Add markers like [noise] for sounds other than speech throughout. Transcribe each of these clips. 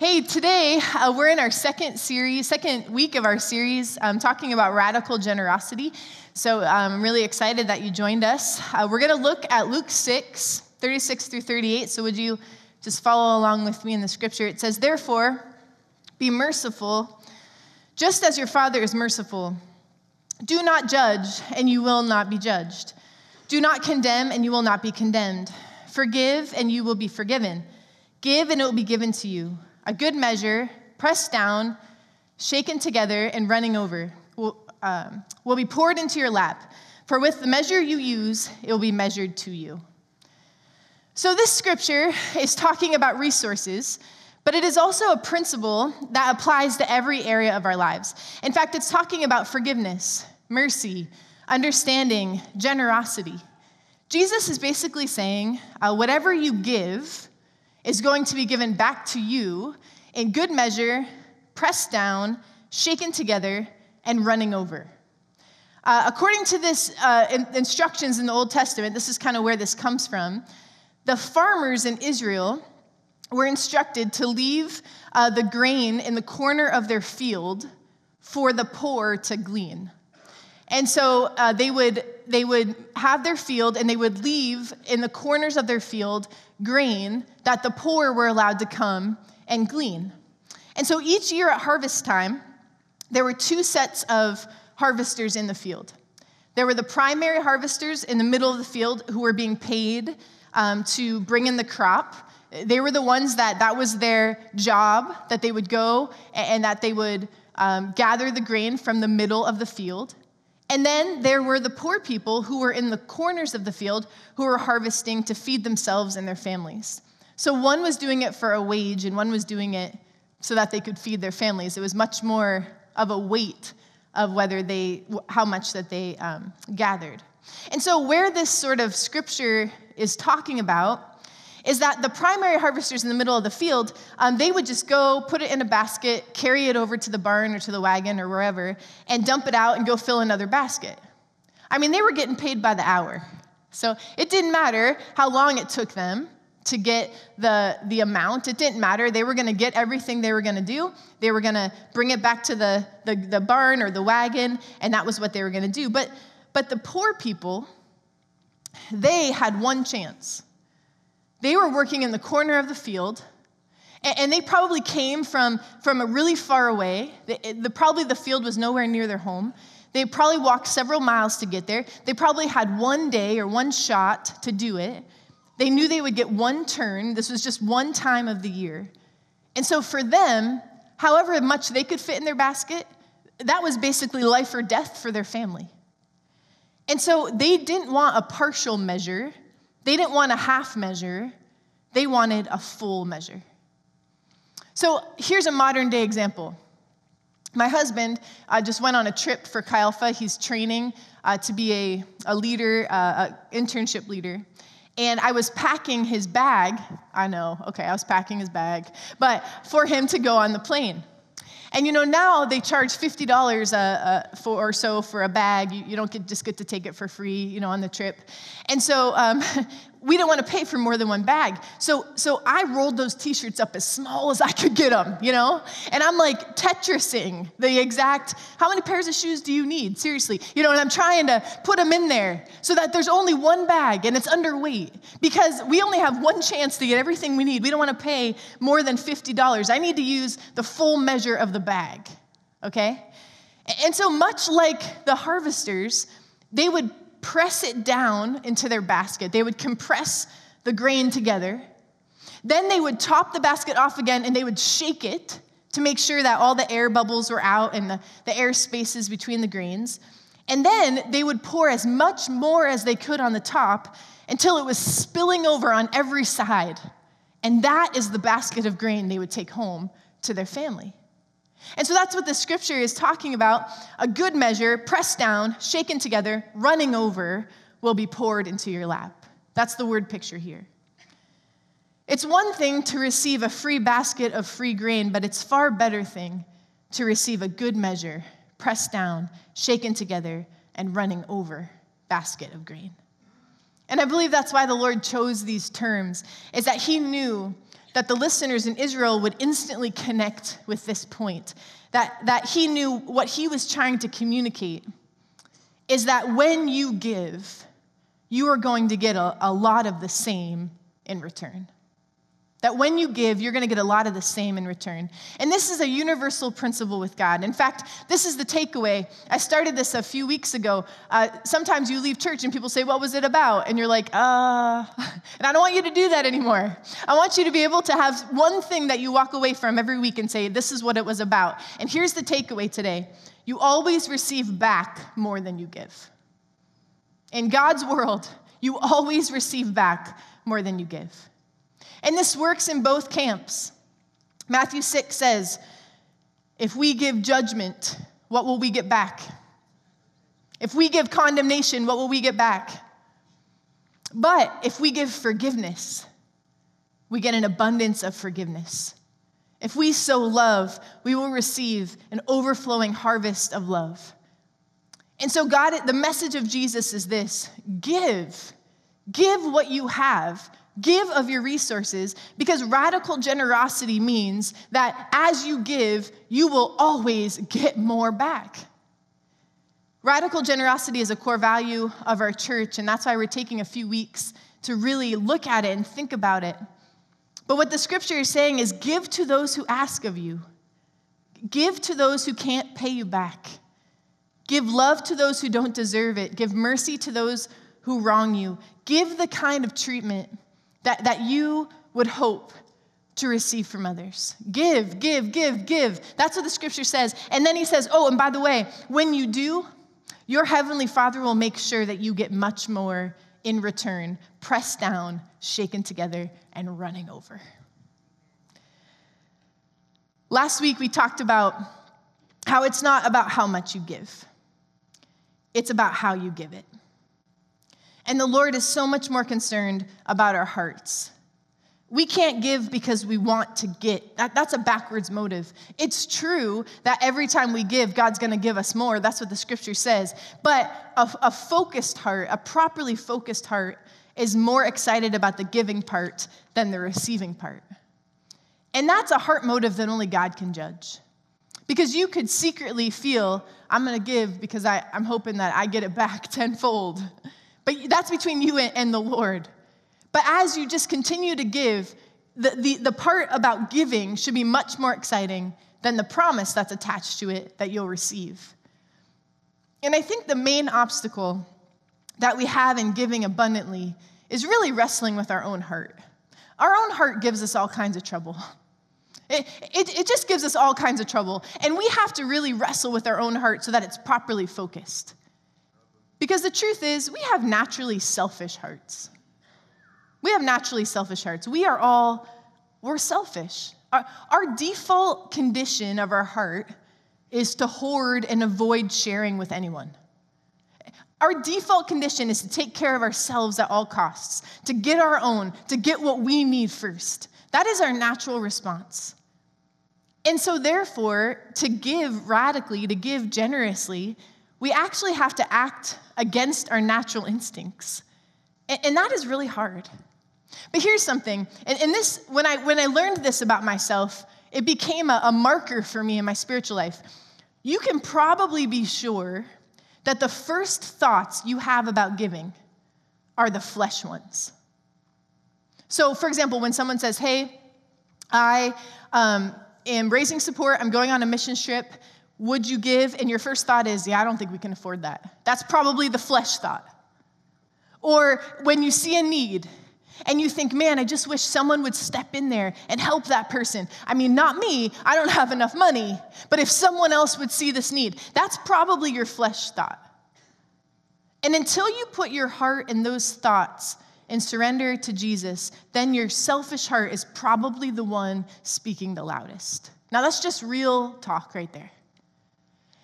Hey, today uh, we're in our second series, second week of our series, um, talking about radical generosity. So I'm really excited that you joined us. Uh, we're going to look at Luke 6, 36 through 38. So would you just follow along with me in the scripture? It says, Therefore, be merciful, just as your Father is merciful. Do not judge, and you will not be judged. Do not condemn, and you will not be condemned. Forgive, and you will be forgiven. Give, and it will be given to you a good measure, pressed down, shaken together, and running over, will, um, will be poured into your lap. For with the measure you use, it will be measured to you. So, this scripture is talking about resources, but it is also a principle that applies to every area of our lives. In fact, it's talking about forgiveness, mercy, understanding, generosity. Jesus is basically saying, uh, whatever you give, is going to be given back to you in good measure, pressed down, shaken together, and running over. Uh, according to this uh, in, instructions in the Old Testament, this is kind of where this comes from. The farmers in Israel were instructed to leave uh, the grain in the corner of their field for the poor to glean. And so uh, they, would, they would have their field and they would leave in the corners of their field grain that the poor were allowed to come and glean. And so each year at harvest time, there were two sets of harvesters in the field. There were the primary harvesters in the middle of the field who were being paid um, to bring in the crop. They were the ones that that was their job, that they would go and that they would um, gather the grain from the middle of the field. And then there were the poor people who were in the corners of the field who were harvesting to feed themselves and their families. So one was doing it for a wage and one was doing it so that they could feed their families. It was much more of a weight of whether they, how much that they um, gathered. And so, where this sort of scripture is talking about is that the primary harvesters in the middle of the field, um, they would just go put it in a basket, carry it over to the barn or to the wagon or wherever, and dump it out and go fill another basket. I mean, they were getting paid by the hour. So it didn't matter how long it took them to get the, the amount. It didn't matter. They were going to get everything they were going to do. They were going to bring it back to the, the, the barn or the wagon, and that was what they were going to do. But, but the poor people, they had one chance. They were working in the corner of the field, and they probably came from, from a really far away. The, the, probably the field was nowhere near their home. They probably walked several miles to get there. They probably had one day or one shot to do it. They knew they would get one turn. This was just one time of the year. And so for them, however much they could fit in their basket, that was basically life or death for their family. And so they didn't want a partial measure. They didn't want a half measure, they wanted a full measure. So here's a modern day example. My husband uh, just went on a trip for Alpha. He's training uh, to be a, a leader, uh, an internship leader. And I was packing his bag. I know, okay, I was packing his bag, but for him to go on the plane. And you know, now they charge $50 uh, uh, for, or so for a bag. You, you don't get, just get to take it for free, you know, on the trip. And so um, [laughs] we didn't want to pay for more than one bag. So, so I rolled those t-shirts up as small as I could get them, you know? And I'm like Tetrising the exact, how many pairs of shoes do you need? Seriously. You know, and I'm trying to put them in there so that there's only one bag and it's underweight because we only have one chance to get everything we need. We don't want to pay more than $50. I need to use the full measure of the bag, okay? And so much like the harvesters, they would press it down into their basket. They would compress the grain together. Then they would top the basket off again and they would shake it to make sure that all the air bubbles were out and the, the air spaces between the grains. And then they would pour as much more as they could on the top until it was spilling over on every side. And that is the basket of grain they would take home to their family. And so that's what the scripture is talking about. A good measure, pressed down, shaken together, running over, will be poured into your lap. That's the word picture here. It's one thing to receive a free basket of free grain, but it's far better thing to receive a good measure, pressed down, shaken together, and running over basket of grain. And I believe that's why the Lord chose these terms, is that He knew that the listeners in Israel would instantly connect with this point, that, that he knew what he was trying to communicate is that when you give, you are going to get a, a lot of the same in return. That when you give, you're going to get a lot of the same in return. And this is a universal principle with God. In fact, this is the takeaway. I started this a few weeks ago. Uh, sometimes you leave church and people say, What was it about? And you're like, Uh, [laughs] and I don't want you to do that anymore. I want you to be able to have one thing that you walk away from every week and say, This is what it was about. And here's the takeaway today you always receive back more than you give. In God's world, you always receive back more than you give. And this works in both camps. Matthew 6 says, If we give judgment, what will we get back? If we give condemnation, what will we get back? But if we give forgiveness, we get an abundance of forgiveness. If we sow love, we will receive an overflowing harvest of love. And so, God, the message of Jesus is this give. Give what you have. Give of your resources because radical generosity means that as you give, you will always get more back. Radical generosity is a core value of our church, and that's why we're taking a few weeks to really look at it and think about it. But what the scripture is saying is give to those who ask of you, give to those who can't pay you back. Give love to those who don't deserve it. Give mercy to those who wrong you. Give the kind of treatment that, that you would hope to receive from others. Give, give, give, give. That's what the scripture says. And then he says, Oh, and by the way, when you do, your heavenly Father will make sure that you get much more in return, pressed down, shaken together, and running over. Last week, we talked about how it's not about how much you give. It's about how you give it. And the Lord is so much more concerned about our hearts. We can't give because we want to get. That, that's a backwards motive. It's true that every time we give, God's going to give us more. That's what the scripture says. But a, a focused heart, a properly focused heart, is more excited about the giving part than the receiving part. And that's a heart motive that only God can judge. Because you could secretly feel, I'm going to give because I, I'm hoping that I get it back [laughs] tenfold. But that's between you and the Lord. But as you just continue to give, the, the, the part about giving should be much more exciting than the promise that's attached to it that you'll receive. And I think the main obstacle that we have in giving abundantly is really wrestling with our own heart. Our own heart gives us all kinds of trouble. It, it, it, just gives us all kinds of trouble. And we have to really wrestle with our own heart so that it's properly focused. Because the truth is, we have naturally selfish hearts. We have naturally selfish hearts. We are all, we're selfish. Our, our default condition of our heart is to hoard and avoid sharing with anyone. Our default condition is to take care of ourselves at all costs, to get our own, to get what we need first. That is our natural response. And so, therefore, to give radically, to give generously, we actually have to act against our natural instincts. And, that is really hard. But here's something, and, this, when I, when I learned this about myself, it became a, a marker for me in my spiritual life. You can probably be sure that the first thoughts you have about giving are the flesh ones. So, for example, when someone says, Hey, I um, am raising support, I'm going on a mission trip, would you give? And your first thought is, Yeah, I don't think we can afford that. That's probably the flesh thought. Or when you see a need and you think, man, I just wish someone would step in there and help that person. I mean, not me, I don't have enough money, but if someone else would see this need, that's probably your flesh thought. And until you put your heart in those thoughts and surrender to Jesus, then your selfish heart is probably the one speaking the loudest. Now, that's just real talk right there.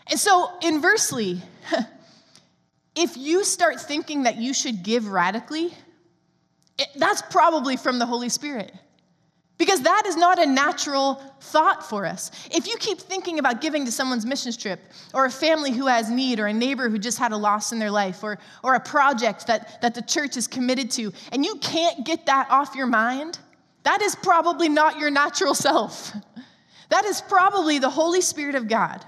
And so, inversely, [laughs] if you start thinking that you should give radically, it, that's probably from the Holy Spirit. Because that is not a natural thought for us. If you keep thinking about giving to someone's missions trip, or a family who has need, or a neighbor who just had a loss in their life, or, or a project that, that the church is committed to, and you can't get that off your mind, That is probably not your natural [laughs] self. That is probably the Holy Spirit of God.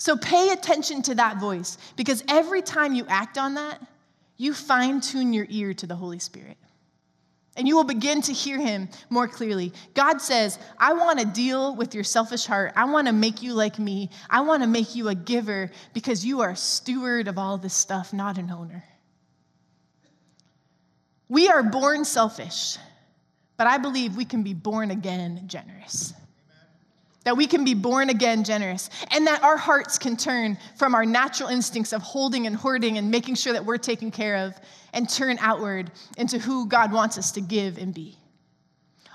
So pay attention to that voice because every time you act on that, you fine tune your ear to the Holy Spirit. And you will begin to hear him more clearly. God says, I want to deal with your selfish heart. I want to make you like me. I want to make you a giver because you are a steward of all this stuff, not an owner. We are born selfish, but I believe we can be born again generous. That we can be born again generous, and that our hearts can turn from our natural instincts of holding and hoarding and making sure that we're taken care of and turn outward into who God wants us to give and be.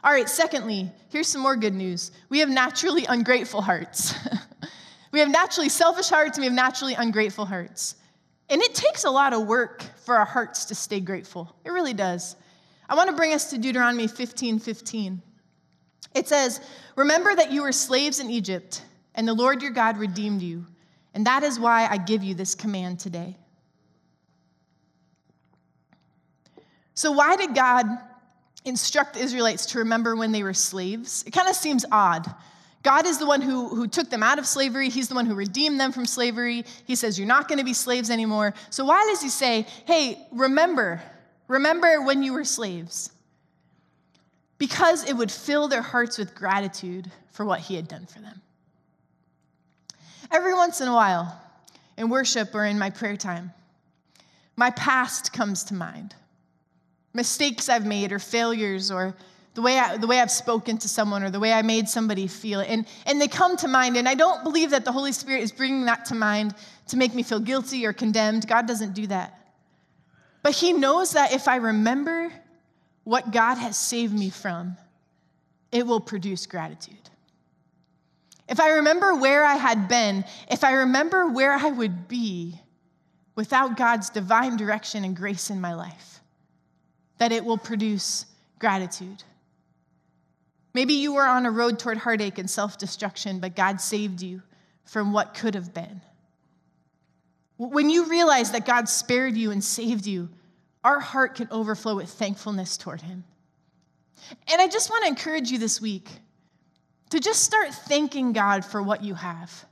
All right, secondly, here's some more good news. We have naturally ungrateful hearts. [laughs] we have naturally selfish hearts, and we have naturally ungrateful hearts. And it takes a lot of work for our hearts to stay grateful. It really does. I want to bring us to Deuteronomy 15 15. It says, Remember that you were slaves in Egypt, and the Lord your God redeemed you. And that is why I give you this command today. So, why did God instruct the Israelites to remember when they were slaves? It kind of seems odd. God is the one who, who took them out of slavery. He's the one who redeemed them from slavery. He says, You're not going to be slaves anymore. So, why does he say, Hey, remember, remember when you were slaves? Because it would fill their hearts with gratitude for what he had done for them. Every once in a while, in worship or in my prayer time, my past comes to mind. Mistakes I've made, or failures, or the way, I, the way I've spoken to someone, or the way I made somebody feel. And, and they come to mind, and I don't believe that the Holy Spirit is bringing that to mind to make me feel guilty or condemned. God doesn't do that. But He knows that if I remember what God has saved me from, it will produce gratitude. If I remember where I had been, if I remember where I would be without God's divine direction and grace in my life, that it will produce gratitude. Maybe you were on a road toward heartache and self destruction, but God saved you from what could have been. When you realize that God spared you and saved you, our heart can overflow with thankfulness toward Him. And I just want to encourage you this week to just start thanking God for what you have.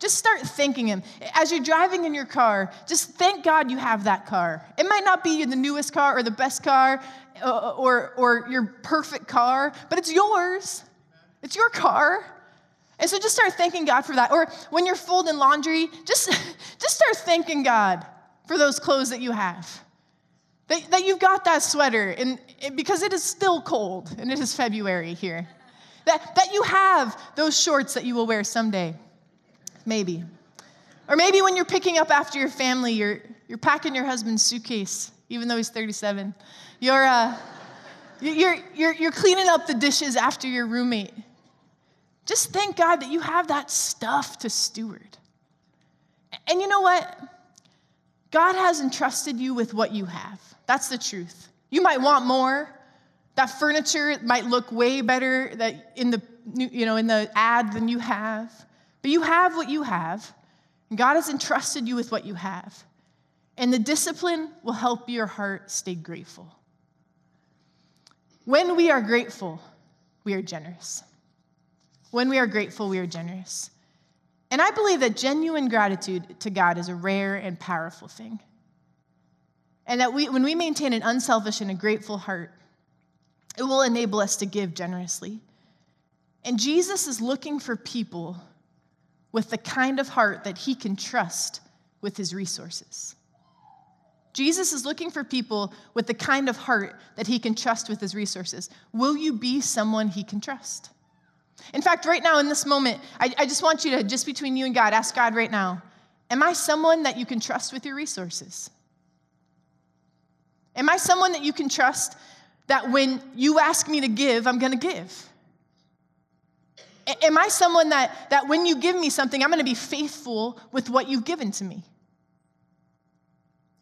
Just start thanking Him. As you're driving in your car, just thank God you have that car. It might not be the newest car or the best car uh, or, or your perfect car, but it's yours. It's your car. And so just start thanking God for that. Or when you're folding laundry, just, [laughs] just start thanking God for those clothes that you have. That, that you've got that sweater and, because it is still cold and it is February here. That, that you have those shorts that you will wear someday. Maybe. Or maybe when you're picking up after your family, you're, you're packing your husband's suitcase, even though he's 37. You're, uh, you're, you're, you're cleaning up the dishes after your roommate. Just thank God that you have that stuff to steward. And you know what? God has entrusted you with what you have. That's the truth. You might want more. That furniture might look way better that in the you know in the ad than you have. But you have what you have. And God has entrusted you with what you have. And the discipline will help your heart stay grateful. When we are grateful, we are generous. When we are grateful, we are generous. And I believe that genuine gratitude to God is a rare and powerful thing. And that we, when we maintain an unselfish and a grateful heart, it will enable us to give generously. And Jesus is looking for people with the kind of heart that he can trust with his resources. Jesus is looking for people with the kind of heart that he can trust with his resources. Will you be someone he can trust? In fact, right now in this moment, I, I just want you to, just between you and God, ask God right now Am I someone that you can trust with your resources? Am I someone that you can trust that when you ask me to give, I'm going to give? Am I someone that, that when you give me something, I'm going to be faithful with what you've given to me?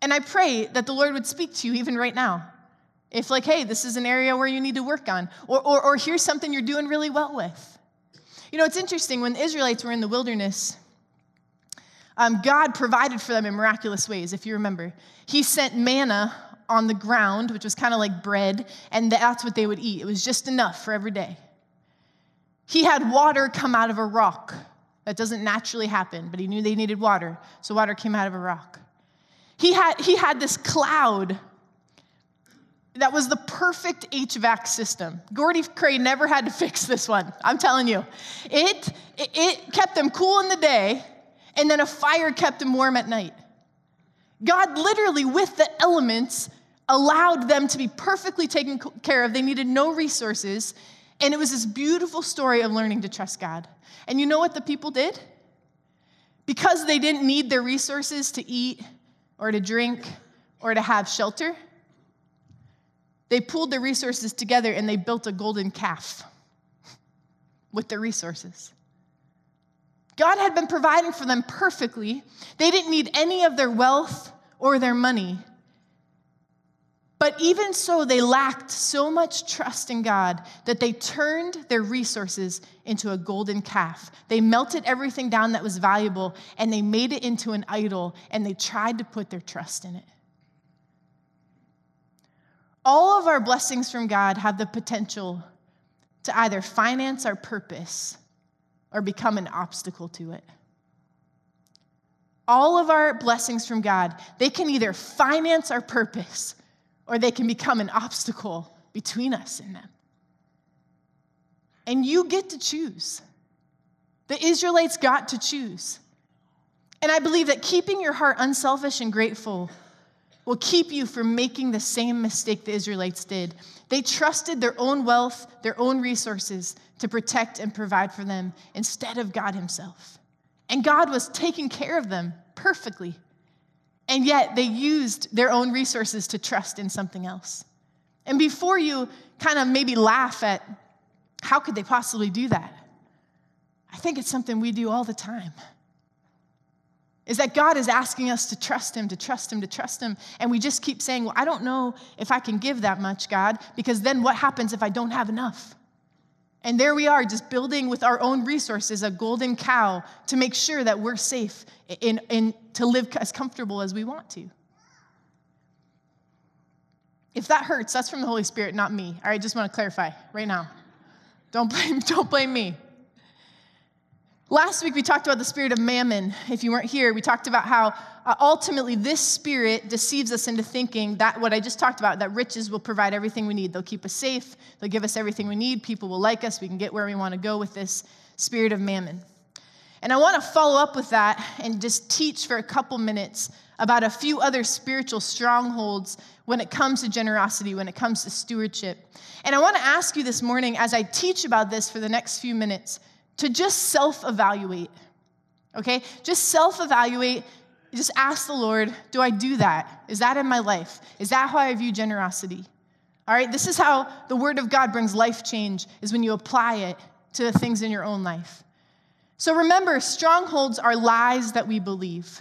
And I pray that the Lord would speak to you even right now. If, like, hey, this is an area where you need to work on, or, or, or here's something you're doing really well with. You know, it's interesting when the Israelites were in the wilderness, um, God provided for them in miraculous ways, if you remember. He sent manna on the ground, which was kind of like bread, and that's what they would eat. It was just enough for every day. He had water come out of a rock. That doesn't naturally happen, but he knew they needed water, so water came out of a rock. He had, he had this cloud that was the perfect HVAC system. Gordy Cray never had to [laughs] fix this one. I'm telling you. It, it, it kept them cool in the day, and then a fire kept them warm at night. God literally, with the elements, allowed them to be perfectly taken care of. They needed no resources. And it was this beautiful story of learning to trust God. And you know what the people did? Because they didn't need their resources to eat or to drink or to have shelter, they pulled their resources together and they built a golden calf [laughs] with their resources. God had been providing for them perfectly. They didn't need any of their wealth or their money. But even so, they lacked so much trust in God that they turned their resources into a golden calf. They melted everything down that was valuable and they made it into an idol and they tried to put their trust in it. All of our blessings from God have the potential to either finance our purpose or become an obstacle to it. All of our blessings from God, they can either finance our purpose or they can become an obstacle between us and them. And you get to choose. The Israelites got to choose. And I believe that keeping your heart unselfish and grateful will keep you from making the same mistake the Israelites did. They trusted their own wealth, their own resources to protect and provide for them instead of God Himself. And God was taking care of them perfectly. And yet they used their own resources to trust in something else. And before you kind of maybe laugh at how could they possibly do that, I think it's something we do all the time is that God is asking us to trust Him, to trust Him, to trust Him. And we just keep saying, Well, I don't know if I can give that much, God, because then what happens if I don't have enough? And there we are, just building with our own resources a golden cow to make sure that we're safe in, in, to live as comfortable as we want to. If that hurts, that's from the Holy Spirit, not me. All right, just want to clarify right now. Don't blame, [laughs] don't blame me. Last week, we talked about the spirit of mammon. If you weren't here, we talked about how uh, ultimately this spirit deceives us into thinking that what I just talked about, that riches will provide everything we need. They'll keep us safe, they'll give us everything we need, people will like us, we can get where we want to go with this spirit of mammon. And I want to follow up with that and just teach for a couple minutes about a few other spiritual strongholds when it comes to generosity, when it comes to stewardship. And I want to ask you this morning, as I teach about this for the next few minutes, to just self evaluate, okay? Just self evaluate. Just ask the Lord, do I do that? Is that in my life? Is that how I view generosity? All right, this is how the Word of God brings life change, is when you apply it to the things in your own life. So remember, strongholds are lies that we believe.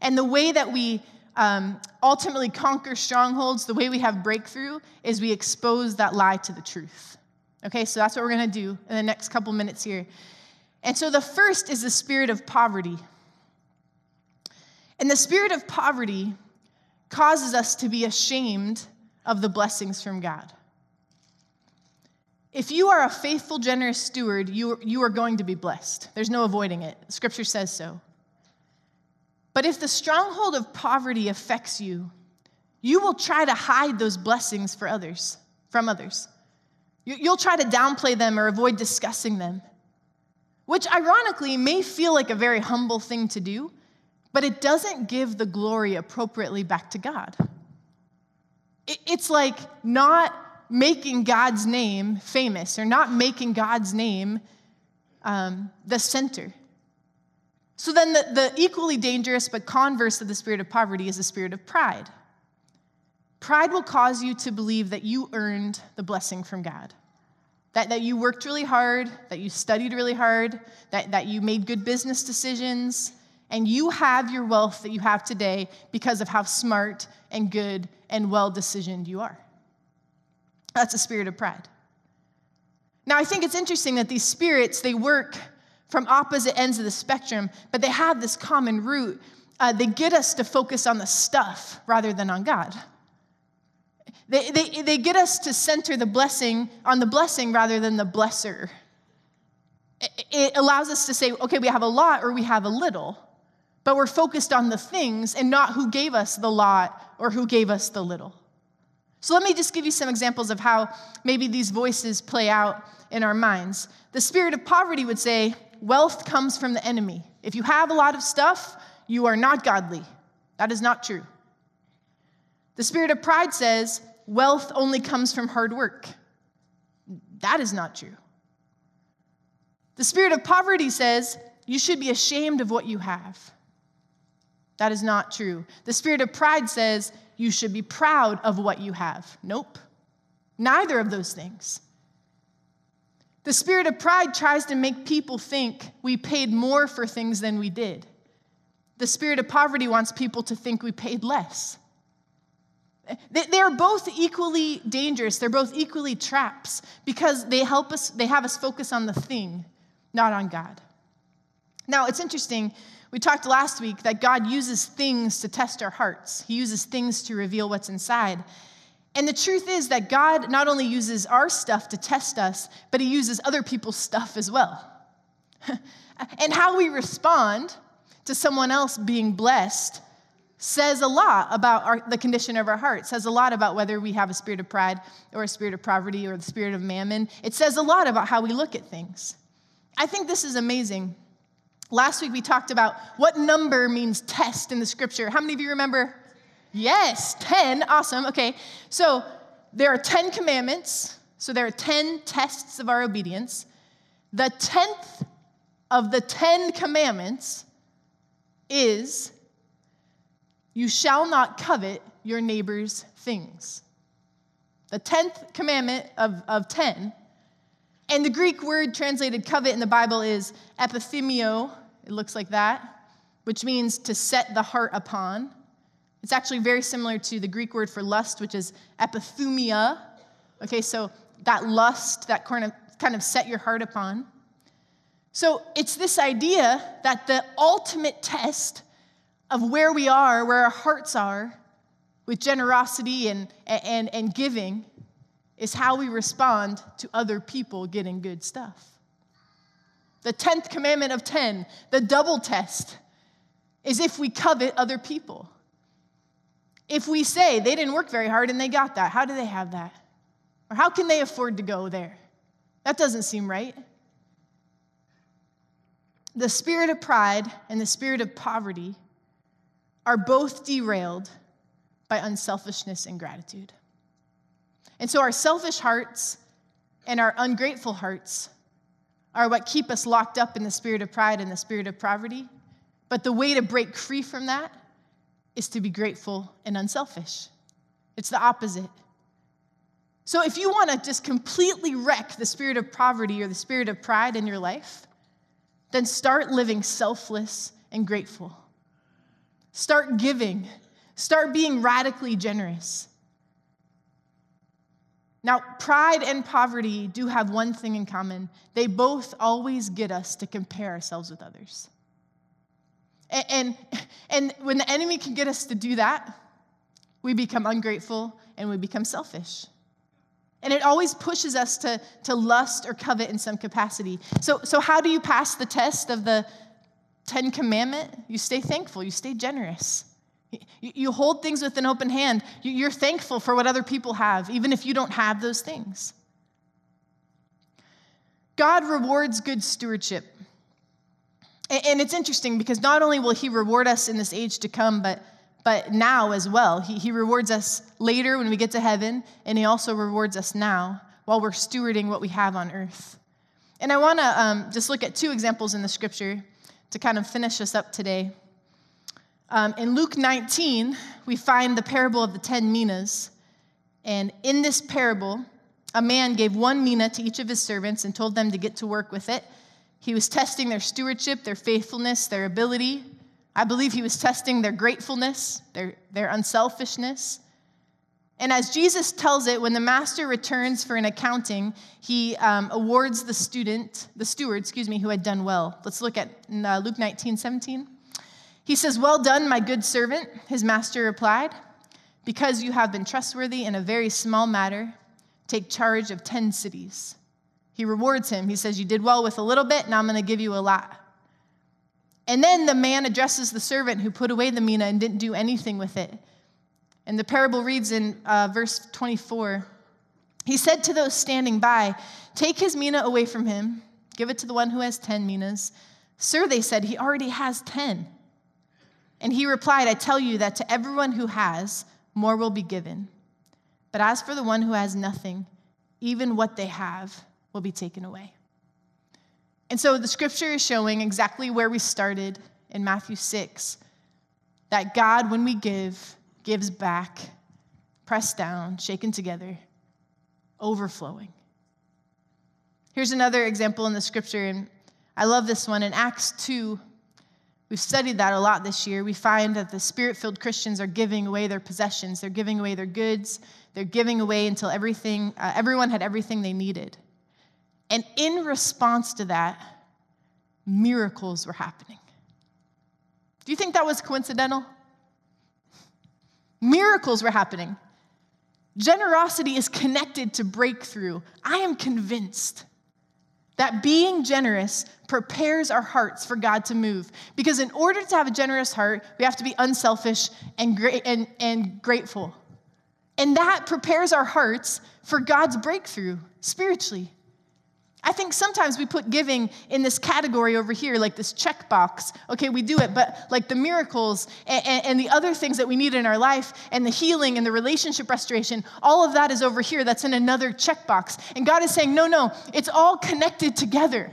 And the way that we um, ultimately conquer strongholds, the way we have breakthrough, is we expose that lie to the truth. Okay, so that's what we're gonna do in the next couple minutes here. And so the first is the spirit of poverty. And the spirit of poverty causes us to be ashamed of the blessings from God. If you are a faithful, generous steward, you, you are going to be blessed. There's no avoiding it. Scripture says so. But if the stronghold of poverty affects you, you will try to hide those blessings for others, from others. You'll try to downplay them or avoid discussing them, which ironically may feel like a very humble thing to do, but it doesn't give the glory appropriately back to God. It's like not making God's name famous or not making God's name um, the center. So then, the, the equally dangerous but converse of the spirit of poverty is the spirit of pride. Pride will cause you to believe that you earned the blessing from God. That, that you worked really hard, that you studied really hard, that, that you made good business decisions, and you have your wealth that you have today because of how smart and good and well decisioned you are. That's a spirit of pride. Now, I think it's interesting that these spirits, they work from opposite ends of the spectrum, but they have this common root. Uh, they get us to focus on the stuff rather than on God. They, they, they get us to center the blessing on the blessing rather than the blesser. It, it allows us to say, okay, we have a lot or we have a little, but we're focused on the things and not who gave us the lot or who gave us the little. So let me just give you some examples of how maybe these voices play out in our minds. The spirit of poverty would say, wealth comes from the enemy. If you have a lot of stuff, you are not godly. That is not true. The spirit of pride says, wealth only comes from hard work. That is not true. The spirit of poverty says, you should be ashamed of what you have. That is not true. The spirit of pride says, you should be proud of what you have. Nope. Neither of those things. The spirit of pride tries to make people think we paid more for things than we did. The spirit of poverty wants people to think we paid less. They are both equally dangerous. They're both equally traps because they help us, they have us focus on the thing, not on God. Now, it's interesting we talked last week that God uses things to test our hearts, He uses things to reveal what's inside. And the truth is that God not only uses our stuff to test us, but He uses other people's stuff as well. [laughs] and how we respond to someone else being blessed says a lot about our, the condition of our heart, says a lot about whether we have a spirit of pride or a spirit of poverty or the spirit of mammon. It says a lot about how we look at things. I think this is amazing Last week we talked about what number means test in the scripture. How many of you remember? Yes, 10. Awesome. Okay. So there are 10 commandments. So there are 10 tests of our obedience. The 10th of the 10 commandments is you shall not covet your neighbor's things. The 10th commandment of, of 10 and the Greek word translated covet in the Bible is epithumio. It looks like that, which means to set the heart upon. It's actually very similar to the Greek word for lust, which is epithumia. Okay, so that lust, that kind of, kind of set your heart upon. So it's this idea that the ultimate test of where we are, where our hearts are, with generosity and, and, and giving, is how we respond to other people getting good stuff. The 10th commandment of 10, the double test, is if we covet other people. If we say they didn't work very hard and they got that, how do they have that? Or how can they afford to go there? That doesn't seem right. The spirit of pride and the spirit of poverty are both derailed by unselfishness and gratitude. And so our selfish hearts and our ungrateful hearts are what keep us locked up in the spirit of pride and the spirit of poverty. But the way to break free from that is to be grateful and unselfish. It's the opposite. So if you want to just completely wreck the spirit of poverty or the spirit of pride in your life, then start living selfless and grateful. Start giving. Start being radically generous. Now, pride and poverty do have one thing in common they both always get us to compare ourselves with others. And, and, when the enemy can get us to do that, we become ungrateful and we become selfish. And it always pushes us to, to lust or covet in some capacity. So, so, how do you pass the test of the Ten Commandment? You stay thankful, you stay generous. You hold things with an open hand. You're thankful for what other people have, even if you don't have those things. God rewards good stewardship. And it's interesting because not only will He reward us in this age to come, but, but now as well. He, he rewards us later when we get to heaven, and He also rewards us now while we're stewarding what we have on earth. And I want to um, just look at two examples in the scripture to kind of finish us up today. Um, in Luke 19, we find the parable of the 10 minas. And in this parable, a man gave one mina to each of his servants and told them to get to work with it. He was testing their stewardship, their faithfulness, their ability. I believe he was testing their gratefulness, their, their unselfishness. And as Jesus tells it, when the master returns for an accounting, he um, awards the student, the steward, excuse me, who had done well. Let's look at uh, Luke 19, 17. He says, Well done, my good servant, his master replied. Because you have been trustworthy in a very small matter, take charge of 10 cities. He rewards him. He says, You did well with a little bit, now I'm going to give you a lot. And then the man addresses the servant who put away the mina and didn't do anything with it. And the parable reads in uh, verse 24 He said to those standing by, Take his mina away from him, give it to the one who has 10 minas. Sir, they said, he already has 10. And he replied, I tell you that to everyone who has, more will be given. But as for the one who has nothing, even what they have will be taken away. And so the scripture is showing exactly where we started in Matthew 6 that God, when we give, gives back, pressed down, shaken together, overflowing. Here's another example in the scripture, and I love this one. In Acts 2, we've studied that a lot this year. We find that the spirit filled Christians are giving away their possessions, they're giving away their goods, they're giving away until everything, uh, everyone had everything they needed. And in response to that, miracles were happening. Do you think that was coincidental? Miracles were happening. Generosity is connected to breakthrough. I am convinced that being generous prepares our hearts for God to move. Because in order to have a generous heart, we have to be unselfish and, gra- and, and grateful. And that prepares our hearts for God's breakthrough spiritually. I think sometimes we put giving in this category over here, like this checkbox. Okay, we do it, but like the miracles and, and, and, the other things that we need in our life and the healing and the relationship restoration, all of that is over here. That's in another checkbox. And God is saying, no, no, it's all connected together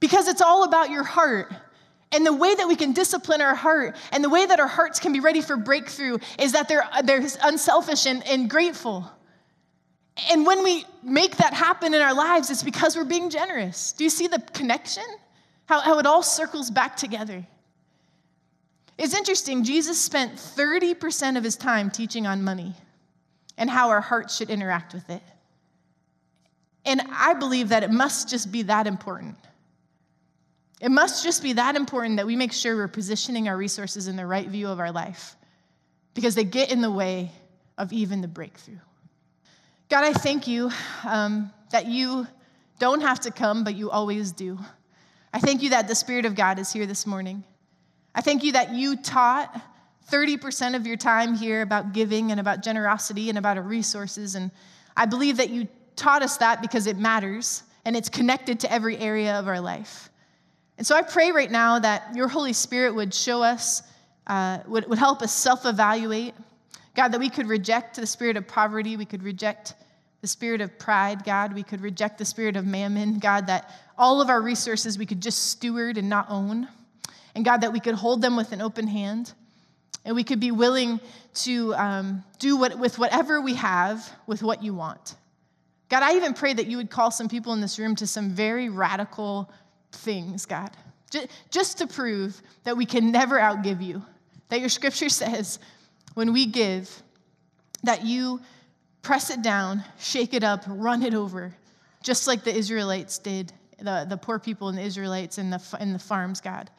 because it's all about your heart. And the way that we can discipline our heart and the way that our hearts can be ready for breakthrough is that they're, they're unselfish and, and grateful. And when we make that happen in our lives, it's because we're being generous. Do you see the connection? How, how it all circles back together. It's interesting, Jesus spent 30% of his time teaching on money and how our hearts should interact with it. And I believe that it must just be that important. It must just be that important that we make sure we're positioning our resources in the right view of our life because they get in the way of even the breakthrough. God, I thank you um, that you don't have to come, but you always do. I thank you that the Spirit of God is here this morning. I thank you that you taught 30% of your time here about giving and about generosity and about our resources. And I believe that you taught us that because it matters and it's connected to every area of our life. And so I pray right now that your Holy Spirit would show us, uh, would, would help us self evaluate. God, that we could reject the spirit of poverty, we could reject the spirit of pride, God. We could reject the spirit of mammon, God, that all of our resources we could just steward and not own. And God, that we could hold them with an open hand. And we could be willing to um, do what, with whatever we have with what you want. God, I even pray that you would call some people in this room to some very radical things, God, just to prove that we can never outgive you. That your scripture [laughs] says when we give, that you press it down, shake it up, run it over, just like the Israelites did, the, the poor people and the Israelites in the, in the farms, God.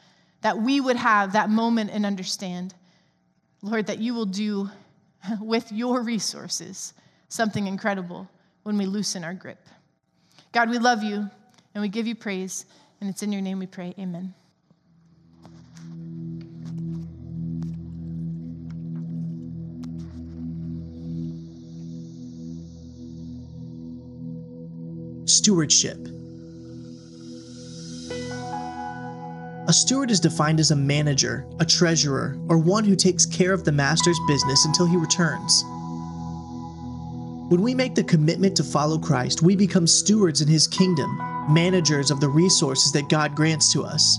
That we would have that moment and understand, Lord, that you will do [laughs] with your resources something incredible when we loosen our grip. God, we love you and we give you praise, and it's in your name we pray. Amen. Stewardship. A steward is defined as a manager, a treasurer, or one who takes care of the master's business until he returns. When we make the commitment to follow Christ, we become stewards in his kingdom, managers of the resources that God grants to us.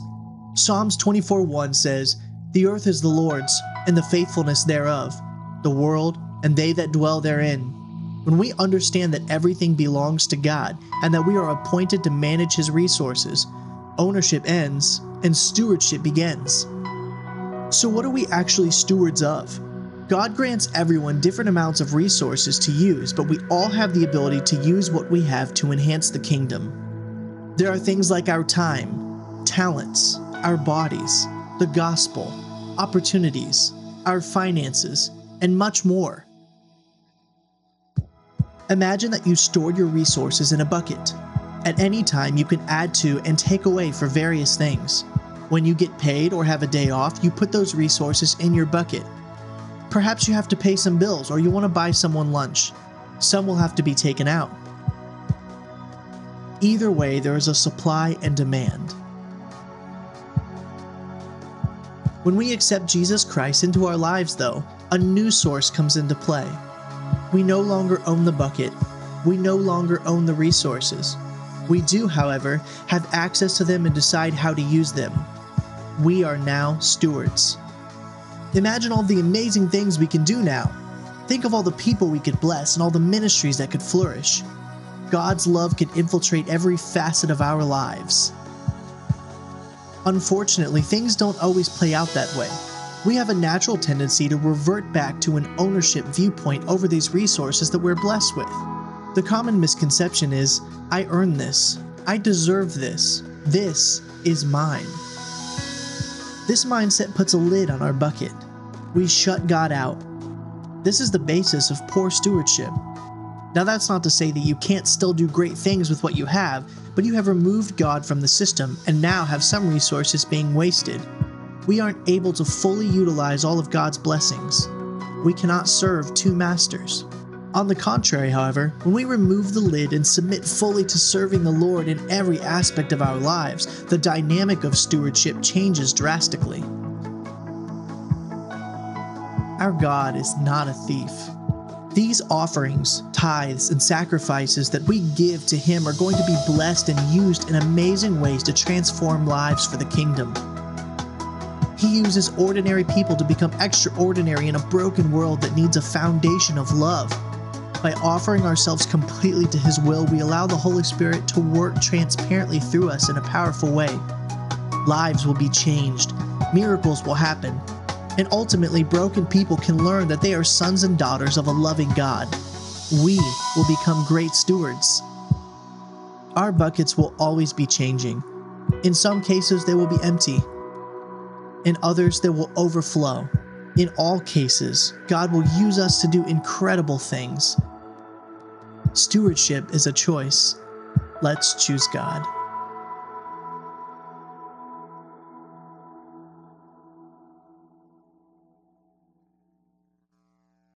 Psalms 24:1 says, "The earth is the Lord's, and the faithfulness thereof, the world and they that dwell therein." When we understand that everything belongs to God and that we are appointed to manage His resources, ownership ends and stewardship begins. So, what are we actually stewards of? God grants everyone different amounts of resources to use, but we all have the ability to use what we have to enhance the kingdom. There are things like our time, talents, our bodies, the gospel, opportunities, our finances, and much more. Imagine that you stored your resources in a bucket. At any time, you can add to and take away for various things. When you get paid or have a day off, you put those resources in your bucket. Perhaps you have to pay some bills or you want to buy someone lunch. Some will have to be taken out. Either way, there is a supply and demand. When we accept Jesus Christ into our lives, though, a new source comes into play. We no longer own the bucket, we no longer own the resources. We do, however, have access to them and decide how to use them. We are now stewards. Imagine all the amazing things we can do now. Think of all the people we could bless and all the ministries that could flourish. God's love could infiltrate every facet of our lives. Unfortunately, things don't always play out that way. We have a natural tendency to revert back to an ownership viewpoint over these resources that we're blessed with. The common misconception is I earn this, I deserve this, this is mine. This mindset puts a lid on our bucket. We shut God out. This is the basis of poor stewardship. Now, that's not to say that you can't still do great things with what you have, but you have removed God from the system and now have some resources being wasted. We aren't able to fully utilize all of God's blessings. We cannot serve two masters. On the contrary, however, when we remove the lid and submit fully to serving the Lord in every aspect of our lives, the dynamic of stewardship changes drastically. Our God is not a thief. These offerings, tithes, and sacrifices that we give to Him are going to be blessed and used in amazing ways to transform lives for the kingdom. He uses ordinary people to become extraordinary in a broken world that needs a foundation of love. By offering ourselves completely to His will, we allow the Holy Spirit to work transparently through us in a powerful way. Lives will be changed, miracles will happen, and ultimately, broken people can learn that they are sons and daughters of a loving God. We will become great stewards. Our buckets will always be changing. In some cases, they will be empty. In others, that will overflow. In all cases, God will use us to do incredible things. Stewardship is a choice. Let's choose God.